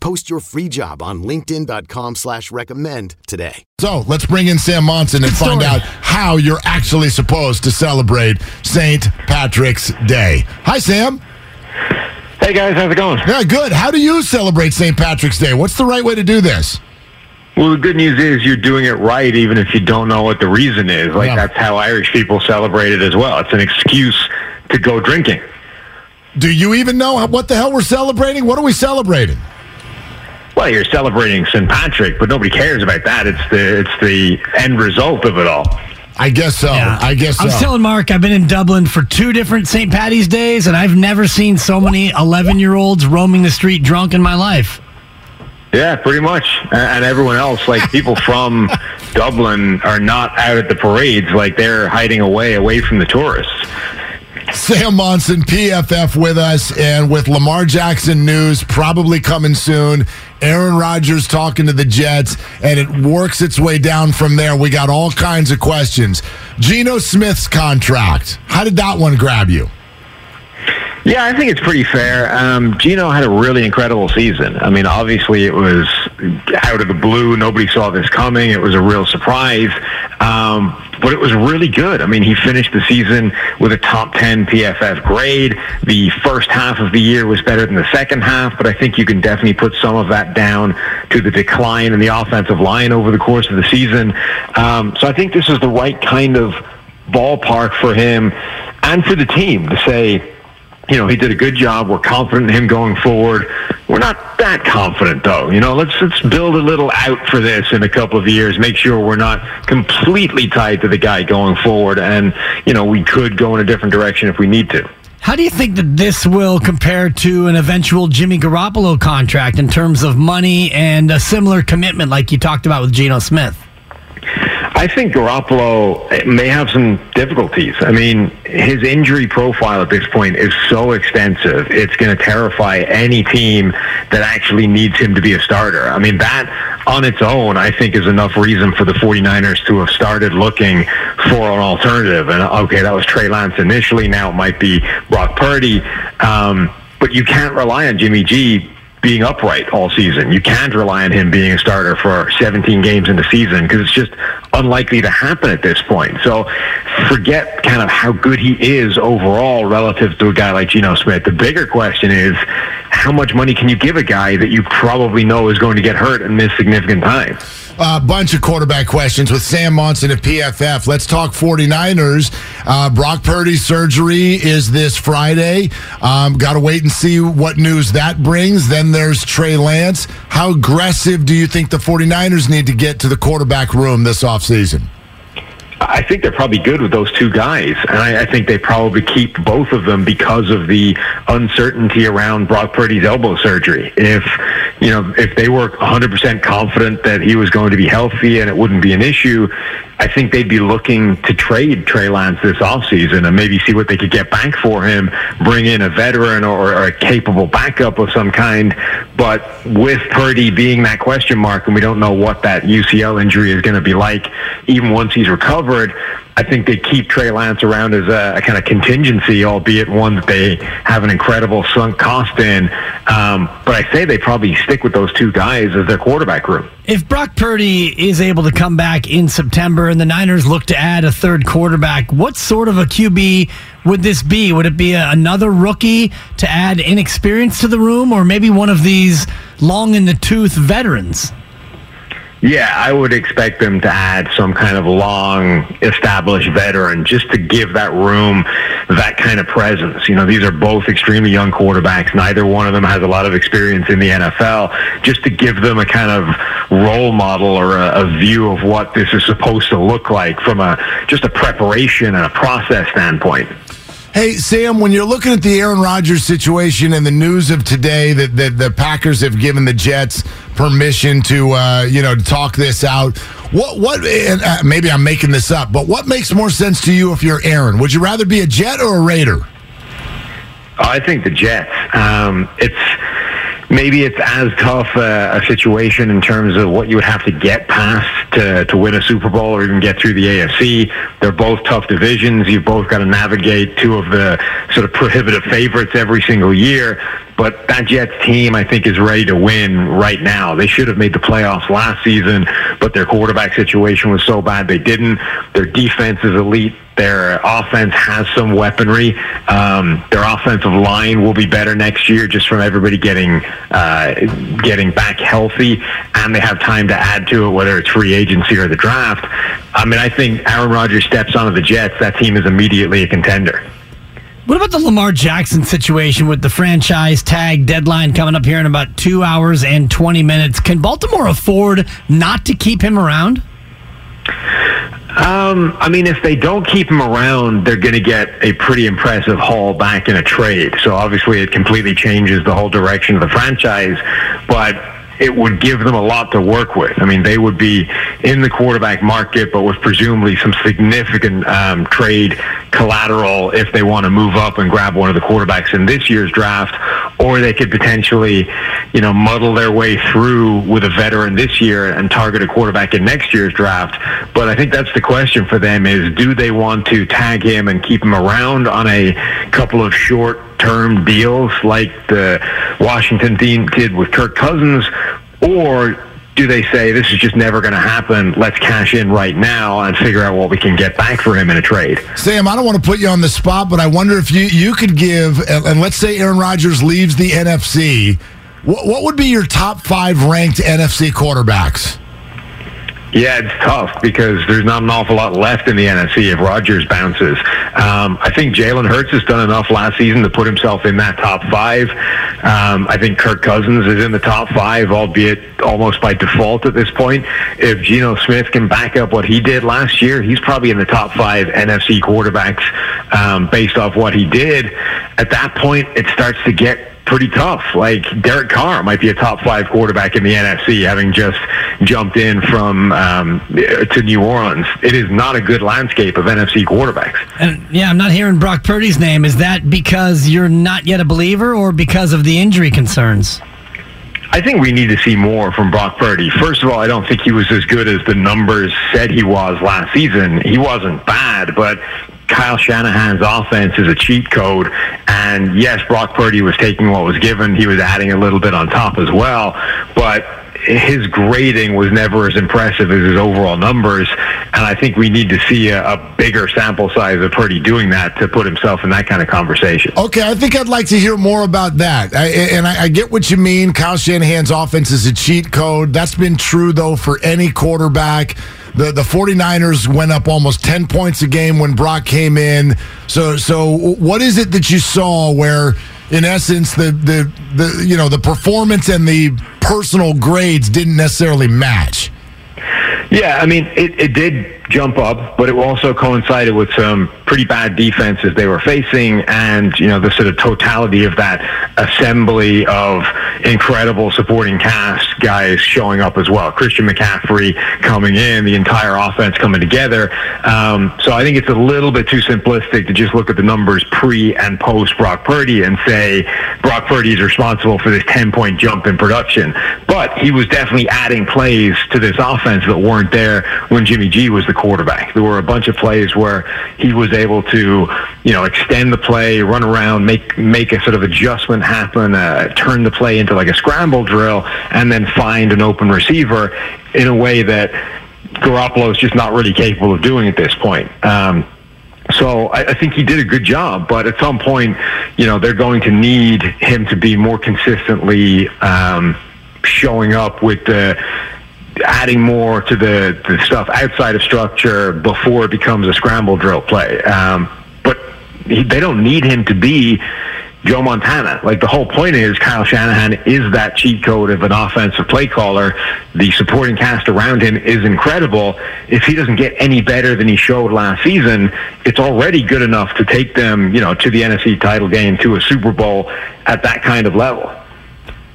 Post your free job on LinkedIn.com slash recommend today. So let's bring in Sam Monson and find out how you're actually supposed to celebrate St. Patrick's Day. Hi, Sam. Hey guys, how's it going? Yeah, good. How do you celebrate St. Patrick's Day? What's the right way to do this? Well, the good news is you're doing it right, even if you don't know what the reason is. Like Yeah. that's how Irish people celebrate it as well. It's an excuse to go drinking. Do you even know what the hell we're celebrating? What are we celebrating? Well, you're celebrating St. Patrick, but nobody cares about that. It's the it's the end result of it all. I guess so. I guess so. I'm telling Mark I've been in Dublin for two different St. Patty's days, and I've never seen so many 11 year olds roaming the street drunk in my life. Yeah, pretty much. And everyone else, like people from Dublin, are not out at the parades. Like they're hiding away, away from the tourists. Sam Monson, PFF, with us, and with Lamar Jackson news probably coming soon. Aaron Rodgers talking to the Jets, and it works its way down from there. We got all kinds of questions. Geno Smith's contract. How did that one grab you? Yeah, I think it's pretty fair. Um, Geno had a really incredible season. I mean, obviously it was out of the blue. Nobody saw this coming. It was a real surprise. Um, but it was really good. I mean, he finished the season with a top 10 PFF grade. The first half of the year was better than the second half, but I think you can definitely put some of that down to the decline in the offensive line over the course of the season. Um, so I think this is the right kind of ballpark for him and for the team to say, you know, he did a good job. We're confident in him going forward. We're not that confident though. You know, let's let's build a little out for this in a couple of years. Make sure we're not completely tied to the guy going forward, and you know, we could go in a different direction if we need to. How do you think that this will compare to an eventual Jimmy Garoppolo contract in terms of money and a similar commitment like you talked about with Geno Smith? I think Garoppolo may have some difficulties. I mean, his injury profile at this point is so extensive, it's going to terrify any team that actually needs him to be a starter. I mean, that on its own, I think, is enough reason for the 49ers to have started looking for an alternative. And okay, that was Trey Lance initially. Now it might be Brock Purdy. Um, but you can't rely on Jimmy G being upright all season. You can't rely on him being a starter for 17 games in the season because it's just unlikely to happen at this point. So forget kind of how good he is overall relative to a guy like Geno Smith. The bigger question is how much money can you give a guy that you probably know is going to get hurt and miss significant time? A bunch of quarterback questions with Sam Monson at PFF. Let's talk 49ers. Uh, Brock Purdy's surgery is this Friday. Um, Got to wait and see what news that brings. Then there's Trey Lance. How aggressive do you think the 49ers need to get to the quarterback room this offseason? I think they're probably good with those two guys, and I, I think they probably keep both of them because of the uncertainty around Brock Purdy's elbow surgery. If you know, if they were 100% confident that he was going to be healthy and it wouldn't be an issue, I think they'd be looking to trade Trey Lance this offseason and maybe see what they could get back for him, bring in a veteran or, or a capable backup of some kind. But with Purdy being that question mark, and we don't know what that UCL injury is going to be like, even once he's recovered, I think they keep Trey Lance around as a, a, kind of contingency, albeit one that they have an incredible sunk cost in. Um, but I say they probably stick with those two guys as their quarterback room. If Brock Purdy is able to come back in September and the Niners look to add a third quarterback, what sort of a QB would this be? Would it be a, another rookie to add inexperience to the room, or maybe one of these long in the tooth veterans? Yeah, I would expect them to add some kind of long established veteran just to give that room that kind of presence. You know, these are both extremely young quarterbacks. Neither one of them has a lot of experience in the NFL. Just to give them a kind of role model or a, a view of what this is supposed to look like from a just a preparation and a process standpoint. Hey, Sam, when you're looking at the Aaron Rodgers situation and the news of today that, that the Packers have given the Jets permission to, uh, you know, to talk this out, what, what, and, uh, maybe I'm making this up, but what makes more sense to you if you're Aaron? Would you rather be a Jet or a Raider? I think the Jets. Um, it's, maybe it's as tough a, a, situation in terms of what you would have to get past to, to win a Super Bowl or even get through the AFC. They're both tough divisions. You've both got to navigate two of the sort of prohibitive favorites every single year. But that Jets team, I think, is ready to win right now. They should have made the playoffs last season, but their quarterback situation was so bad they didn't. Their defense is elite. Their offense has some weaponry. Um, their offensive line will be better next year, just from everybody getting uh, getting back healthy, and they have time to add to it, whether it's free agency or the draft. I mean, I think Aaron Rodgers steps onto the Jets. That team is immediately a contender. What about the Lamar Jackson situation with the franchise tag deadline coming up here in about two hours and 20 minutes? Can Baltimore afford not to keep him around? Um, I mean, if they don't keep him around, they're going to get a pretty impressive haul back in a trade. So obviously, it completely changes the whole direction of the franchise. But it would give them a lot to work with. I mean, they would be in the quarterback market, but with presumably some significant um, trade collateral if they want to move up and grab one of the quarterbacks in this year's draft, or they could potentially, you know, muddle their way through with a veteran this year and target a quarterback in next year's draft. But I think that's the question for them: is do they want to tag him and keep him around on a couple of short term deals like the Washington team did with Kirk Cousins, or do they say this is just never going to happen? Let's cash in right now and figure out what we can get back for him in a trade. Sam, I don't want to put you on the spot, but I wonder if you you could give and let's say Aaron Rodgers leaves the NFC. What, what would be your top five ranked NFC quarterbacks? Yeah, it's tough because there's not an awful lot left in the NFC if Rodgers bounces. Um, I think Jalen Hurts has done enough last season to put himself in that top five. Um, I think Kirk Cousins is in the top five, albeit almost by default at this point. If Geno Smith can back up what he did last year, he's probably in the top five NFC quarterbacks um, based off what he did. At that point, it starts to get pretty tough. Like Derek Carr might be a top five quarterback in the NFC, having just jumped in from um, to New Orleans. It is not a good landscape of NFC quarterbacks. And yeah, I'm not hearing Brock Purdy's name. Is that because you're not yet a believer, or because of the injury concerns? I think we need to see more from Brock Purdy. First of all, I don't think he was as good as the numbers said he was last season. He wasn't bad, but Kyle Shanahan's offense is a cheat code. And yes, Brock Purdy was taking what was given. He was adding a little bit on top as well. But his grading was never as impressive as his overall numbers. And I think we need to see a, a, bigger sample size of Purdy doing that to put himself in that kind of conversation. Okay, I think I'd like to hear more about that. I, and I, I get what you mean. Kyle Shanahan's offense is a cheat code. That's been true, though, for any quarterback. The, the 49ers went up almost 10 points a game when Brock came in. So, so what is it that you saw where – in essence, the the the you know the performance and the personal grades didn't necessarily match. Yeah, I mean, it, it did jump up, but it also coincided with some pretty bad defenses they were facing, and you know the sort of totality of that assembly of incredible supporting cast guys showing up as well. Christian McCaffrey coming in, the entire offense coming together. Um, so I think it's a little bit too simplistic to just look at the numbers pre and post Brock Purdy and say Brock Purdy is responsible for this 10 point jump in production. But he was definitely adding plays to this offense that weren't there when Jimmy G was the quarterback. There were a bunch of plays where he was able to, you know, extend the play, run around, make make a sort of adjustment happen, uh, turn the play into like a scramble drill, and then find an open receiver in a way that Garoppolo is just not really capable of doing at this point. Um, so I, I, think he did a good job, but at some point, you know, they're going to need him to be more consistently um, showing up with the adding more to the, the stuff outside of structure before it becomes a scramble drill play. Um, but he, they don't need him to be Joe Montana. Like the whole point is Kyle Shanahan is that cheat code of an offensive play caller. The supporting cast around him is incredible. If he doesn't get any better than he showed last season, it's already good enough to take them, you know, to the NFC title game, to a Super Bowl at that kind of level.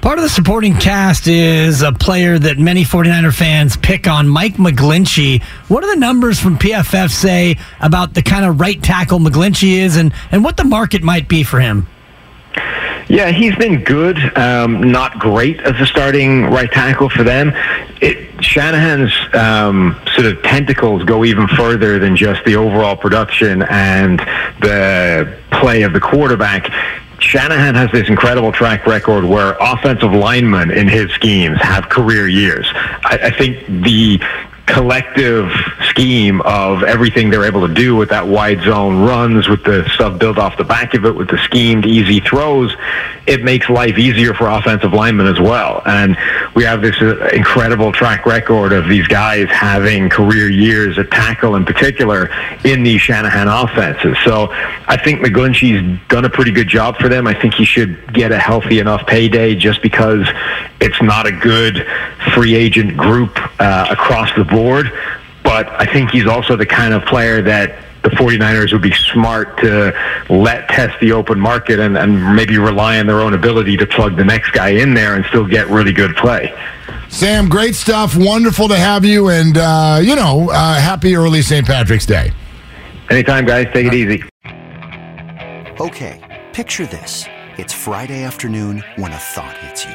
Part of the supporting cast is a player that many 49er fans pick on, Mike McGlinchey. What do the numbers from PFF say about the kind of right tackle McGlinchey is and, and what the market might be for him? Yeah, he's been good, um, not great as a starting right tackle for them. It, Shanahan's um, sort of tentacles go even further than just the overall production and the play of the quarterback. Shanahan has this incredible track record where offensive linemen in his schemes have career years. I, I think the collective scheme of everything they're able to do with that wide zone runs, with the stuff built off the back of it, with the schemed easy throws, it makes life easier for offensive linemen as well. And we have this uh, incredible track record of these guys having career years at tackle in particular in these Shanahan offenses. So I think McGlinchey's done a pretty good job for them. I think he should get a healthy enough payday just because it's not a good free agent group uh, across the board. But I think he's also the kind of player that the 49ers would be smart to let test the open market and, and maybe rely on their own ability to plug the next guy in there and still get really good play. Sam, great stuff. Wonderful to have you. And, uh, you know, uh, happy early St. Patrick's Day. Anytime, guys. Take it easy. Okay, picture this. It's Friday afternoon when a thought hits you.